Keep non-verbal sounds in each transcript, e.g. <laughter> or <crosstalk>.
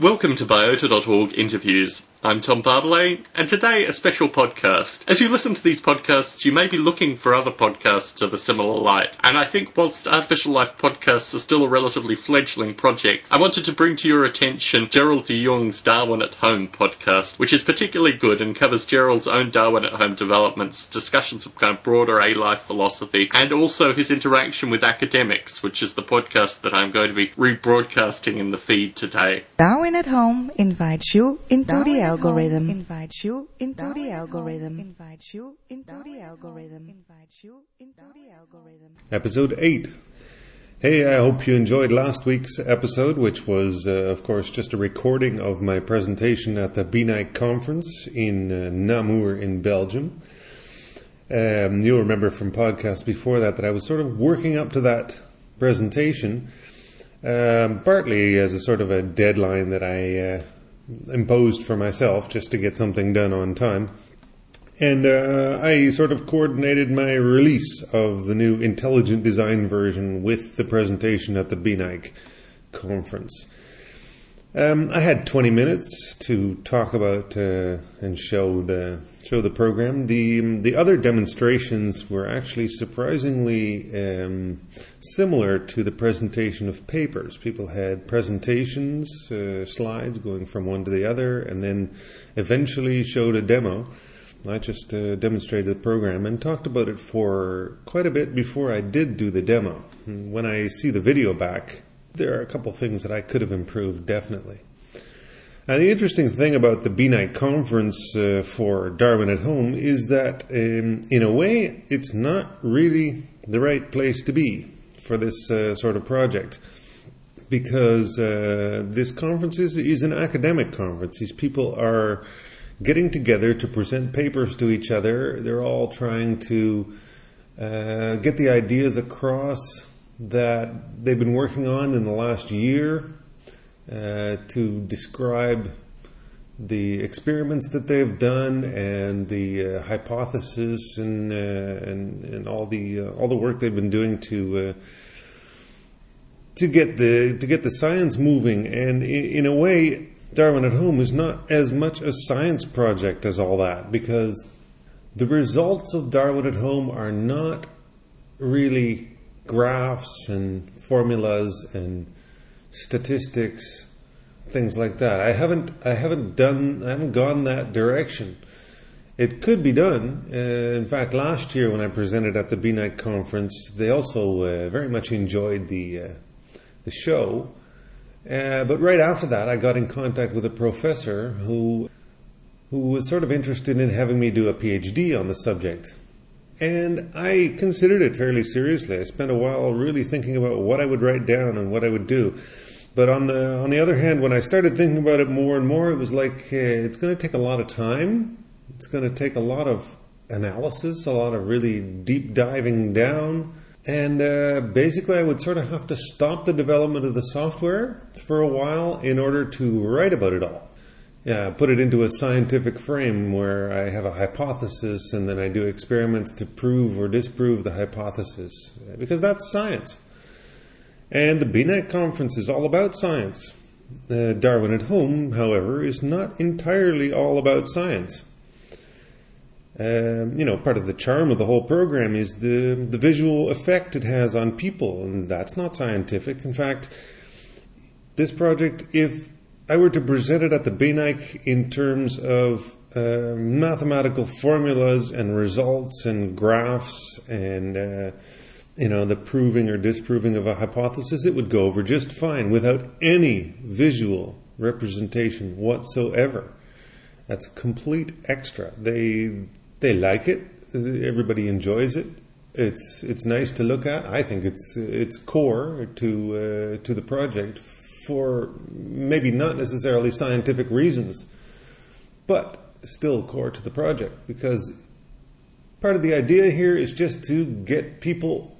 Welcome to Biota.org interviews. I'm Tom Barbalet, and today a special podcast. As you listen to these podcasts, you may be looking for other podcasts of a similar light, and I think whilst Artificial Life podcasts are still a relatively fledgling project, I wanted to bring to your attention Gerald de Jong's Darwin at Home podcast, which is particularly good and covers Gerald's own Darwin at Home developments, discussions of kind of broader A-life philosophy, and also his interaction with academics, which is the podcast that I'm going to be rebroadcasting in the feed today. Darwin at Home invites you into Darwin the at algorithm. Home Invites you into the algorithm. invites you into the algorithm. Invites you into the algorithm. episode 8. Hey, I hope you enjoyed last week's episode, which was, uh, of course, just a recording of my presentation at the BNAIC conference in uh, Namur in Belgium. Um, you'll remember from podcasts before that that I was sort of working up to that presentation, um, partly as a sort of a deadline that I uh, imposed for myself just to get something done on time. And uh, I sort of coordinated my release of the new intelligent design version with the presentation at the BNAIC conference. Um, I had 20 minutes to talk about uh, and show the show the program. The the other demonstrations were actually surprisingly um, similar to the presentation of papers. People had presentations, uh, slides going from one to the other, and then eventually showed a demo. I just uh, demonstrated the program and talked about it for quite a bit before I did do the demo. When I see the video back, there are a couple things that I could have improved, definitely. Now, the interesting thing about the BNAIC conference uh, for Darwin at Home is that, um, in a way, it's not really the right place to be for this uh, sort of project because uh, this conference is, is an academic conference. These people are getting together to present papers to each other. They're all trying to uh, get the ideas across that they've been working on in the last year uh, to describe the experiments that they've done and the uh, hypothesis and, uh, and and all the uh, all the work they've been doing to uh, to get the to get the science moving. And in, in a way, Darwin at Home is not as much a science project as all that because the results of Darwin at Home are not really graphs and formulas and statistics, things like that. I haven't I haven't done I haven't gone that direction. It could be done. Uh, in fact, last year when I presented at the BNAIC conference, they also uh, very much enjoyed the uh, the show. Uh, but right after that, I got in contact with a professor who who was sort of interested in having me do a PhD on the subject. And I considered it fairly seriously. I spent a while really thinking about what I would write down and what I would do. But on the on the other hand, when I started thinking about it more and more, it was like uh, it's going to take a lot of time. It's going to take a lot of analysis, a lot of really deep diving down. And uh, basically, I would sort of have to stop the development of the software for a while in order to write about it all. Yeah, put it into a scientific frame where I have a hypothesis and then I do experiments to prove or disprove the hypothesis. Because that's science. And the BNAIC conference is all about science. Uh, Darwin at Home, however, is not entirely all about science. Um, you know, part of the charm of the whole program is the the visual effect it has on people, and that's not scientific. In fact, this project, if I were to present it at the BNAIC in terms of uh, mathematical formulas and results and graphs and uh, you know the proving or disproving of a hypothesis, it would go over just fine without any visual representation whatsoever. That's complete extra. They they like it. Everybody enjoys it. It's it's nice to look at. I think it's it's core to uh, to the project for maybe not necessarily scientific reasons, but still core to the project because part of the idea here is just to get people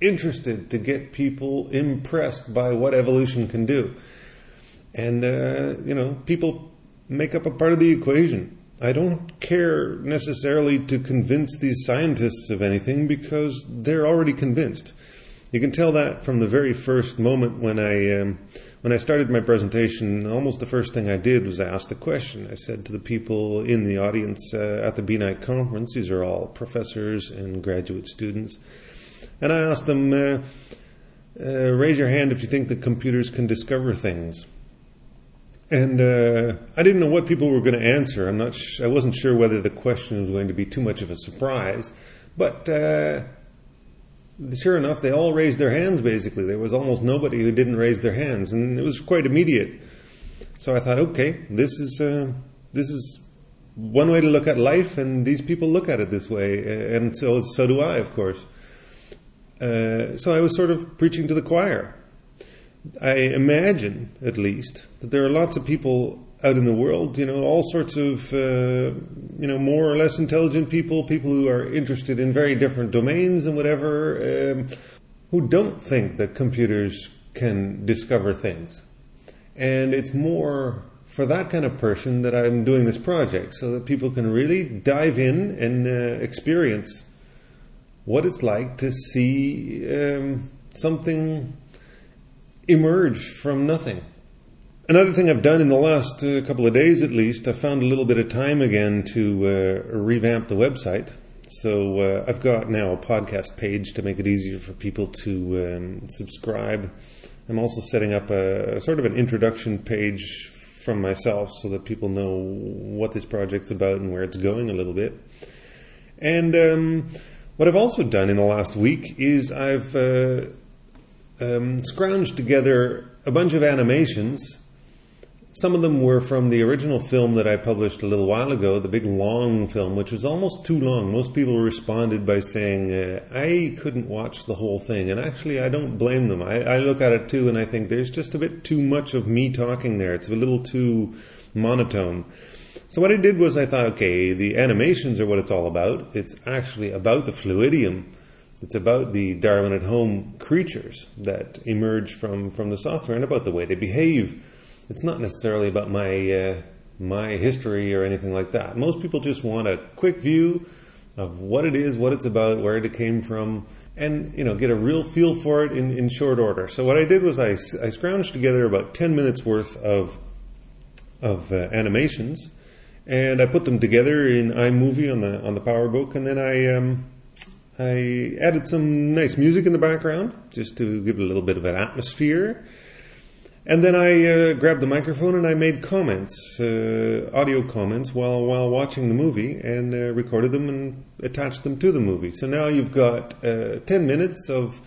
interested, to get people impressed by what evolution can do. And, uh, you know, people make up a part of the equation. I don't care necessarily to convince these scientists of anything because they're already convinced. You can tell that from the very first moment when I um, when I started my presentation. Almost the first thing I did was ask the question. I said to the people in the audience uh, at the BNAIC conference, these are all professors and graduate students, and I asked them, uh, uh, raise your hand if you think that computers can discover things. And uh, I didn't know what people were going to answer. I'm not. Sh- I wasn't sure whether the question was going to be too much of a surprise, but uh, sure enough, they all raised their hands. Basically, there was almost nobody who didn't raise their hands, and it was quite immediate. So I thought, okay, this is uh, this is one way to look at life, and these people look at it this way, and so so do I, of course. Uh, so I was sort of preaching to the choir. I imagine, at least, that there are lots of people out in the world, you know, all sorts of, uh, you know, more or less intelligent people, people who are interested in very different domains and whatever, um, who don't think that computers can discover things. And it's more for that kind of person that I'm doing this project, so that people can really dive in and uh, experience what it's like to see um, something emerge from nothing. Another thing I've done in the last uh, couple of days, at least, I found a little bit of time again to uh, revamp the website. So uh, I've got now a podcast page to make it easier for people to um, subscribe. I'm also setting up a, sort of an introduction page from myself so that people know what this project's about and where it's going a little bit. And um, what I've also done in the last week is I've uh, um, scrounged together a bunch of animations. Some of them were from the original film that I published a little while ago, the big long film, which was almost too long. Most people responded by saying, uh, I couldn't watch the whole thing. And actually, I don't blame them. I, I look at it too and I think there's just a bit too much of me talking there. It's a little too monotone. So what I did was I thought, okay, the animations are what it's all about. It's actually about the fluidium. It's about the Darwin at home creatures that emerge from, from the software and about the way they behave. It's not necessarily about my uh, my history or anything like that. Most people just want a quick view of what it is, what it's about, where it came from, and you know get a real feel for it in, in short order. So what I did was I, I scrounged together about ten minutes worth of of uh, animations and I put them together in iMovie on the on the PowerBook, and then I um, I added some nice music in the background just to give it a little bit of an atmosphere. And then I uh, grabbed the microphone and I made comments, uh, audio comments, while while watching the movie, and uh, recorded them and attached them to the movie. So now you've got uh, ten minutes of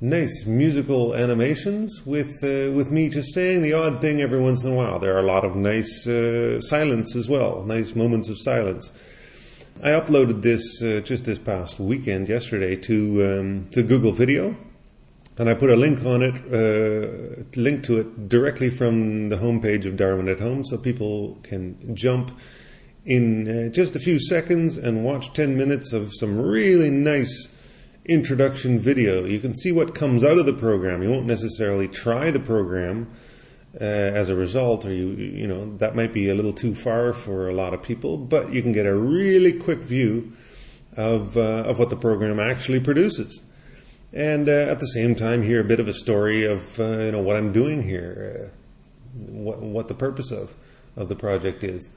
nice musical animations with uh, with me just saying the odd thing every once in a while. There are a lot of nice uh, silence as well, nice moments of silence. I uploaded this just this past weekend, yesterday, to um, to Google Video, and I put a link on it, uh, link to it directly from the homepage of Darwin at Home, so people can jump in uh, just a few seconds and watch ten minutes of some really nice introduction video. You can see what comes out of the program. You won't necessarily try the program uh, as a result, or you you know that might be a little too far for a lot of people. But you can get a really quick view of uh, of what the program actually produces, and uh, at the same time hear a bit of a story of uh, you know what I'm doing here, uh, what what the purpose of of the project is.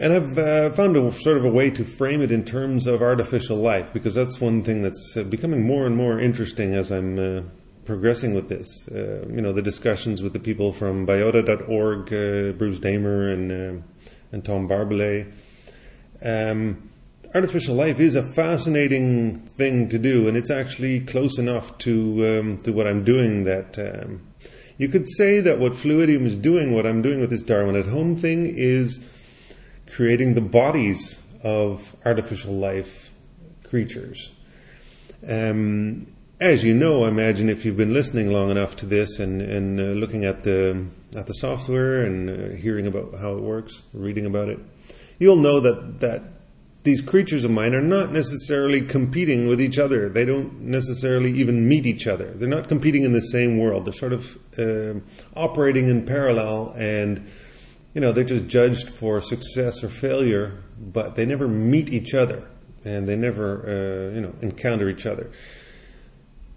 And I've uh, found a sort of a way to frame it in terms of artificial life because that's one thing that's uh, becoming more and more interesting as I'm uh, progressing with this. You know, the discussions with the people from biota.org, Bruce Damer and, and Tom Barbalet. Um, artificial life is a fascinating thing to do, and it's actually close enough to, um, to what I'm doing that. Um, you could say that what Fluidium is doing, what I'm doing with this Darwin at Home thing, is creating the bodies of artificial life creatures. Um, as you know, I imagine if you've been listening long enough to this and, and uh, looking at the at the software and uh, hearing about how it works, reading about it, you'll know that that these creatures of mine are not necessarily competing with each other. They don't necessarily even meet each other. They're not competing in the same world. They're sort of uh, operating in parallel and you know, they're just judged for success or failure, but they never meet each other and they never, uh, you know, encounter each other.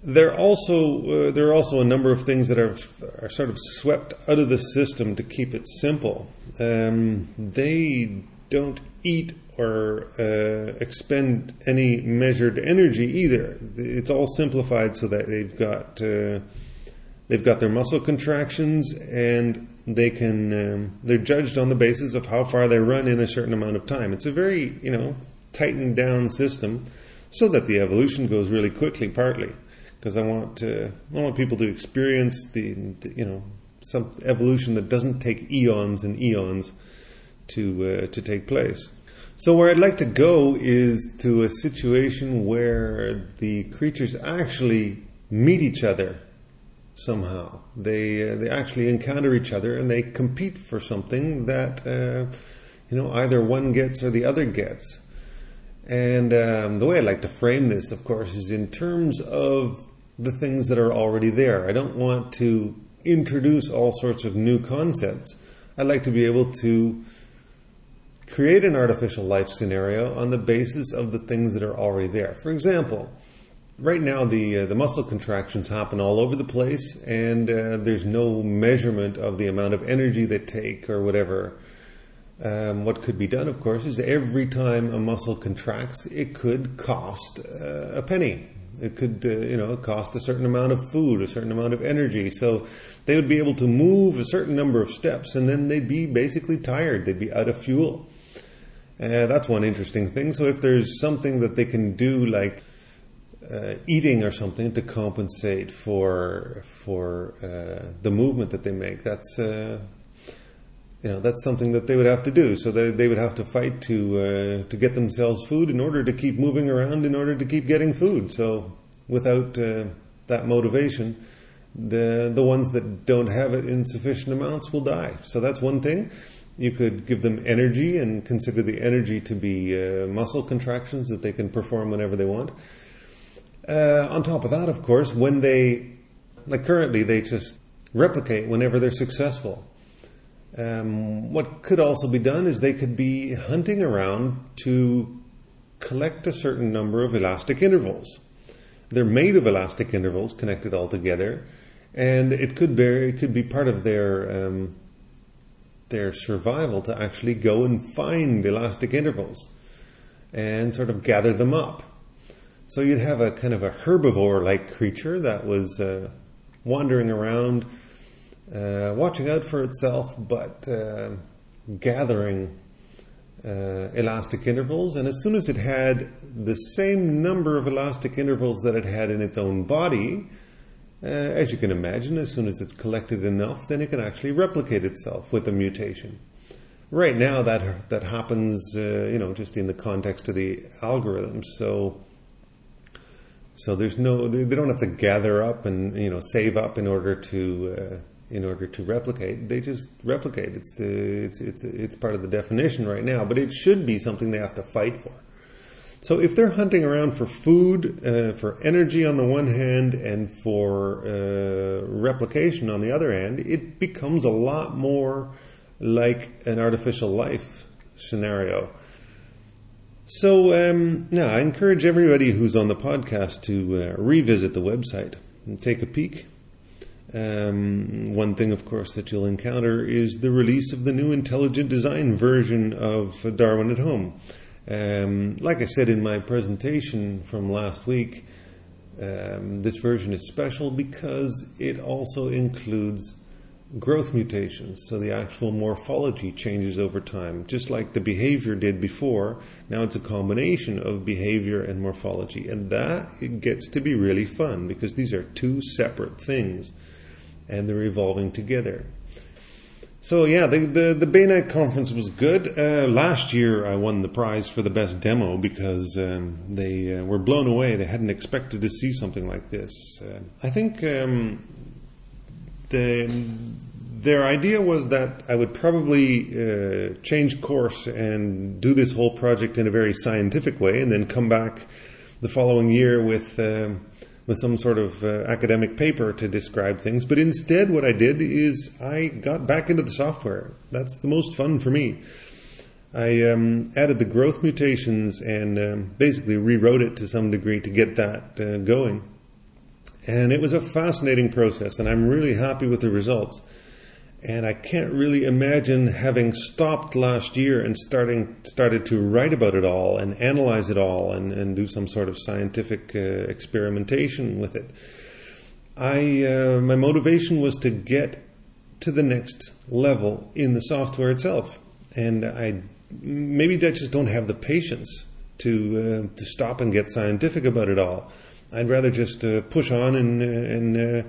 There also uh, there are also a number of things that are are sort of swept out of the system to keep it simple. Um, they don't eat or uh, expend any measured energy either. It's all simplified so that they've got uh, they've got their muscle contractions and they can um, they're judged on the basis of how far they run in a certain amount of time. It's a very you know tightened down system so that the evolution goes really quickly. Partly because I want uh, I want people to experience the, the, you know some evolution that doesn't take eons and eons to uh, to take place. So where I'd like to go is to a situation where the creatures actually meet each other somehow. They uh, they actually encounter each other and they compete for something that uh, you know either one gets or the other gets. And um, the way I like to frame this, of course, is in terms of the things that are already there. I don't want to introduce all sorts of new concepts. I'd like to be able to create an artificial life scenario on the basis of the things that are already there. For example, right now the uh, the muscle contractions happen all over the place, and uh, there's no measurement of the amount of energy they take or whatever. Um, what could be done, of course, is every time a muscle contracts, it could cost uh, a penny. It could, uh, you know, cost a certain amount of food, a certain amount of energy. So they would be able to move a certain number of steps, and then they'd be basically tired. They'd be out of fuel. Uh, that's one interesting thing. So if there's something that they can do, like uh, eating or something, to compensate for for uh, the movement that they make, that's you know that's something that they would have to do. So they they would have to fight to to get themselves food in order to keep moving around, in order to keep getting food. So without that motivation, the the ones that don't have it in sufficient amounts will die. So that's one thing. You could give them energy and consider the energy to be uh, muscle contractions that they can perform whenever they want. Uh, on top of that, of course, when they like currently they just replicate whenever they're successful. Um, what could also be done is they could be hunting around to collect a certain number of elastic intervals. They're made of elastic intervals connected all together, and it could be it could be part of their um, their survival to actually go and find elastic intervals and sort of gather them up. So you'd have a kind of a herbivore-like creature that was uh, wandering around uh, watching out for itself, but uh, gathering uh, elastic intervals. And as soon as it had the same number of elastic intervals that it had in its own body, uh, as you can imagine, as soon as it's collected enough, then it can actually replicate itself with a mutation. Right now, that that happens, uh, you know, just in the context of the algorithm. So, so there's no, they, they don't have to gather up and you know save up in order to uh, in order to replicate. They just replicate. It's the, it's it's it's part of the definition right now, but it should be something they have to fight for. So if they're hunting around for food, uh, for energy on the one hand, and for uh, replication on the other hand, it becomes a lot more like an artificial life scenario. So um, now I encourage everybody who's on the podcast to uh, revisit the website and take a peek. Um, one thing, of course, that you'll encounter is the release of the new intelligent design version of Darwin at Home. Um, like I said in my presentation from last week, um, this version is special because it also includes growth mutations. So the actual morphology changes over time. Just like the behavior did before, now it's a combination of behavior and morphology. And that it gets to be really fun because these are two separate things and they're evolving together. So yeah, the the, the BNAIC conference was good. Uh, last year, I won the prize for the best demo because um, they uh, were blown away. They hadn't expected to see something like this. Uh, I think um, the their idea was that I would probably uh, change course and do this whole project in a very scientific way, and then come back the following year with. Um, with some sort of uh, academic paper to describe things. But instead, what I did is I got back into the software. That's the most fun for me. I um, added the growth mutations and um, basically rewrote it to some degree to get that uh, going. And it was a fascinating process, and I'm really happy with the results. And I can't really imagine having stopped last year and starting started to write about it all and analyze it all and, and do some sort of scientific uh, experimentation with it. I uh, my motivation was to get to the next level in the software itself, and I maybe I just don't have the patience to uh, to stop and get scientific about it all. I'd rather just uh, push on and uh, and uh,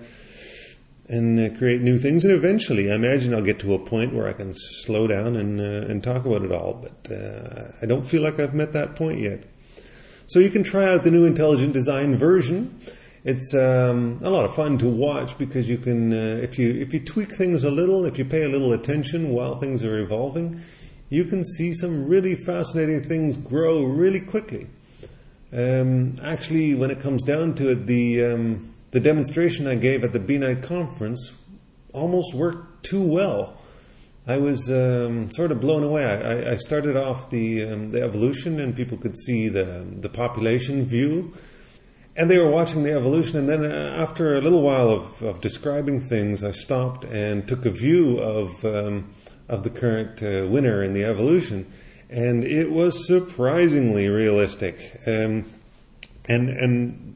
and uh, create new things. And eventually, I imagine I'll get to a point where I can slow down and uh, and talk about it all. But uh, I don't feel like I've met that point yet. So you can try out the new intelligent design version. It's um, a lot of fun to watch because you can, uh, if you if you tweak things a little, if you pay a little attention while things are evolving, you can see some really fascinating things grow really quickly. Um, actually, when it comes down to it, the um, the demonstration I gave at the BNAIC conference almost worked too well. I was um, sort of blown away. I, I started off the um, the evolution, and people could see the the population view, and they were watching the evolution. And then, uh, after a little while of, of describing things, I stopped and took a view of um, of the current uh, winner in the evolution, and it was surprisingly realistic, um, and and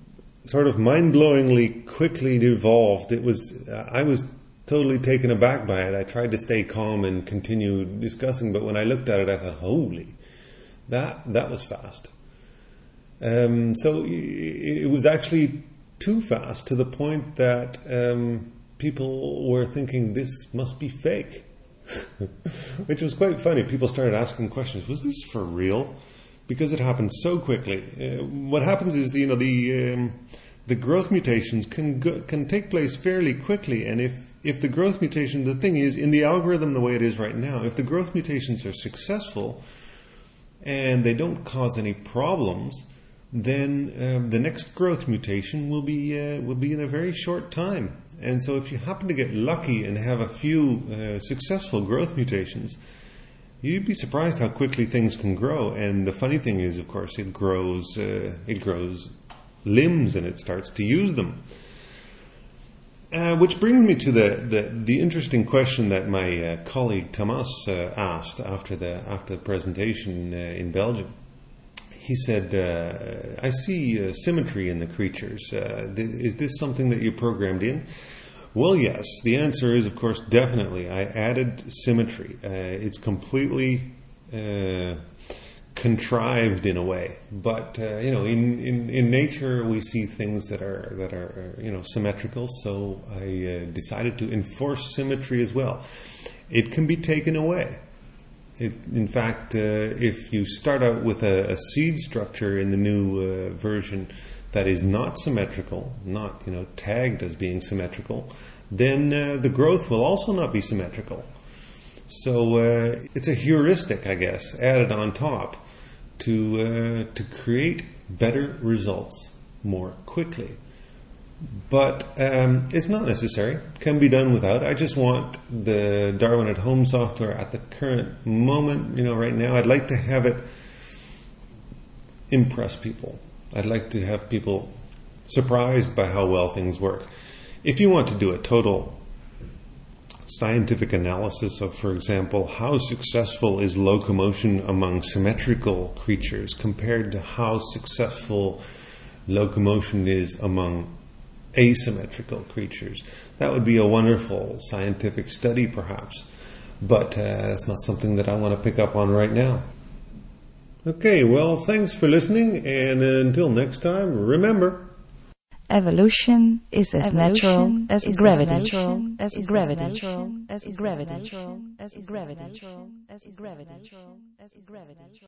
sort of mind blowingly quickly evolved. It was I was totally taken aback by it. I tried to stay calm and continue discussing, but when I looked at it, I thought, "Holy, that that was fast." Um, so it was actually too fast to the point that um, people were thinking this must be fake. <laughs> which was quite funny. People started asking questions. Was this for real? Because it happens so quickly. Uh, what happens is, the, you know, the um, the growth mutations can go, can take place fairly quickly, and if if the growth mutation, the thing is, in the algorithm the way it is right now, if the growth mutations are successful and they don't cause any problems, then um, the next growth mutation will be uh, will be in a very short time. And so, if you happen to get lucky and have a few uh, successful growth mutations, you'd be surprised how quickly things can grow. And the funny thing is, of course, it grows uh, it grows limbs and it starts to use them. Uh, which brings me to the, the, the interesting question that my uh, colleague Thomas uh, asked after the after the presentation uh, in Belgium he said, uh, I see uh, symmetry in the creatures. Th- is this something that you programmed in? Well, yes. The answer is, of course, definitely. I added symmetry. Uh, it's completely uh, contrived in a way, but uh, you know, in, in, in nature we see things that are that are you know symmetrical. So I decided to enforce symmetry as well. It can be taken away. It, in fact, uh, if you start out with a, a seed structure in the new uh, version that is not symmetrical, not you know tagged as being symmetrical, then uh, the growth will also not be symmetrical. So uh, it's a heuristic, I guess, added on top to uh, to create better results more quickly but um, it's not necessary. Can be done without. I just want the Darwin at Home software at the current moment. You know, right now, I'd like to have it impress people. I'd like to have people surprised by how well things work. If you want to do a total scientific analysis of, for example, how successful is locomotion among symmetrical creatures compared to how successful locomotion is among asymmetrical creatures. That would be a wonderful scientific study, perhaps, but uh, it's not something that I want to pick up on right now. Okay, well, thanks for listening, and until next time, remember. Evolution is as natural as gravity. As natural as Is as gravity. natural As is gravity. natural As gravity. As gravity. As gravity.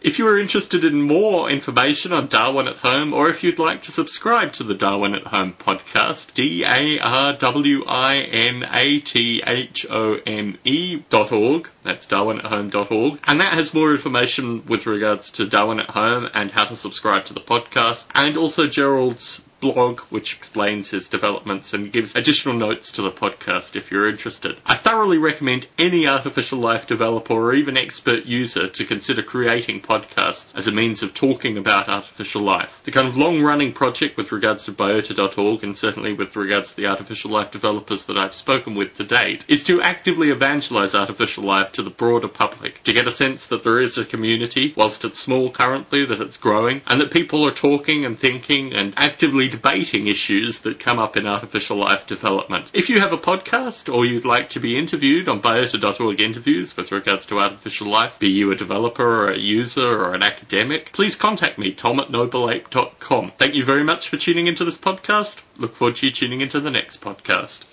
If you are interested in more information on Darwin at Home, or if you'd like to subscribe to the Darwin at Home podcast, D A R W I N A T H O M E dot org, that's Darwin at Home dot org, and that has more information with regards to Darwin at Home and how to subscribe to the podcast, and also Gerald's blog which explains his developments and gives additional notes to the podcast if you're interested. I thoroughly recommend any artificial life developer or even expert user to consider creating podcasts as a means of talking about artificial life. The kind of long running project with regards to biota.org and certainly with regards to the artificial life developers that I've spoken with to date is to actively evangelize artificial life to the broader public, to get a sense that there is a community, whilst it's small currently, that it's growing, and that people are talking and thinking and actively debating issues that come up in artificial life development. If you have a podcast or you'd like to be interviewed on biota.org interviews with regards to artificial life, be you a developer or a user or an academic, please contact me, tom at nobleape.com. Thank you very much for tuning into this podcast. Look forward to you tuning into the next podcast.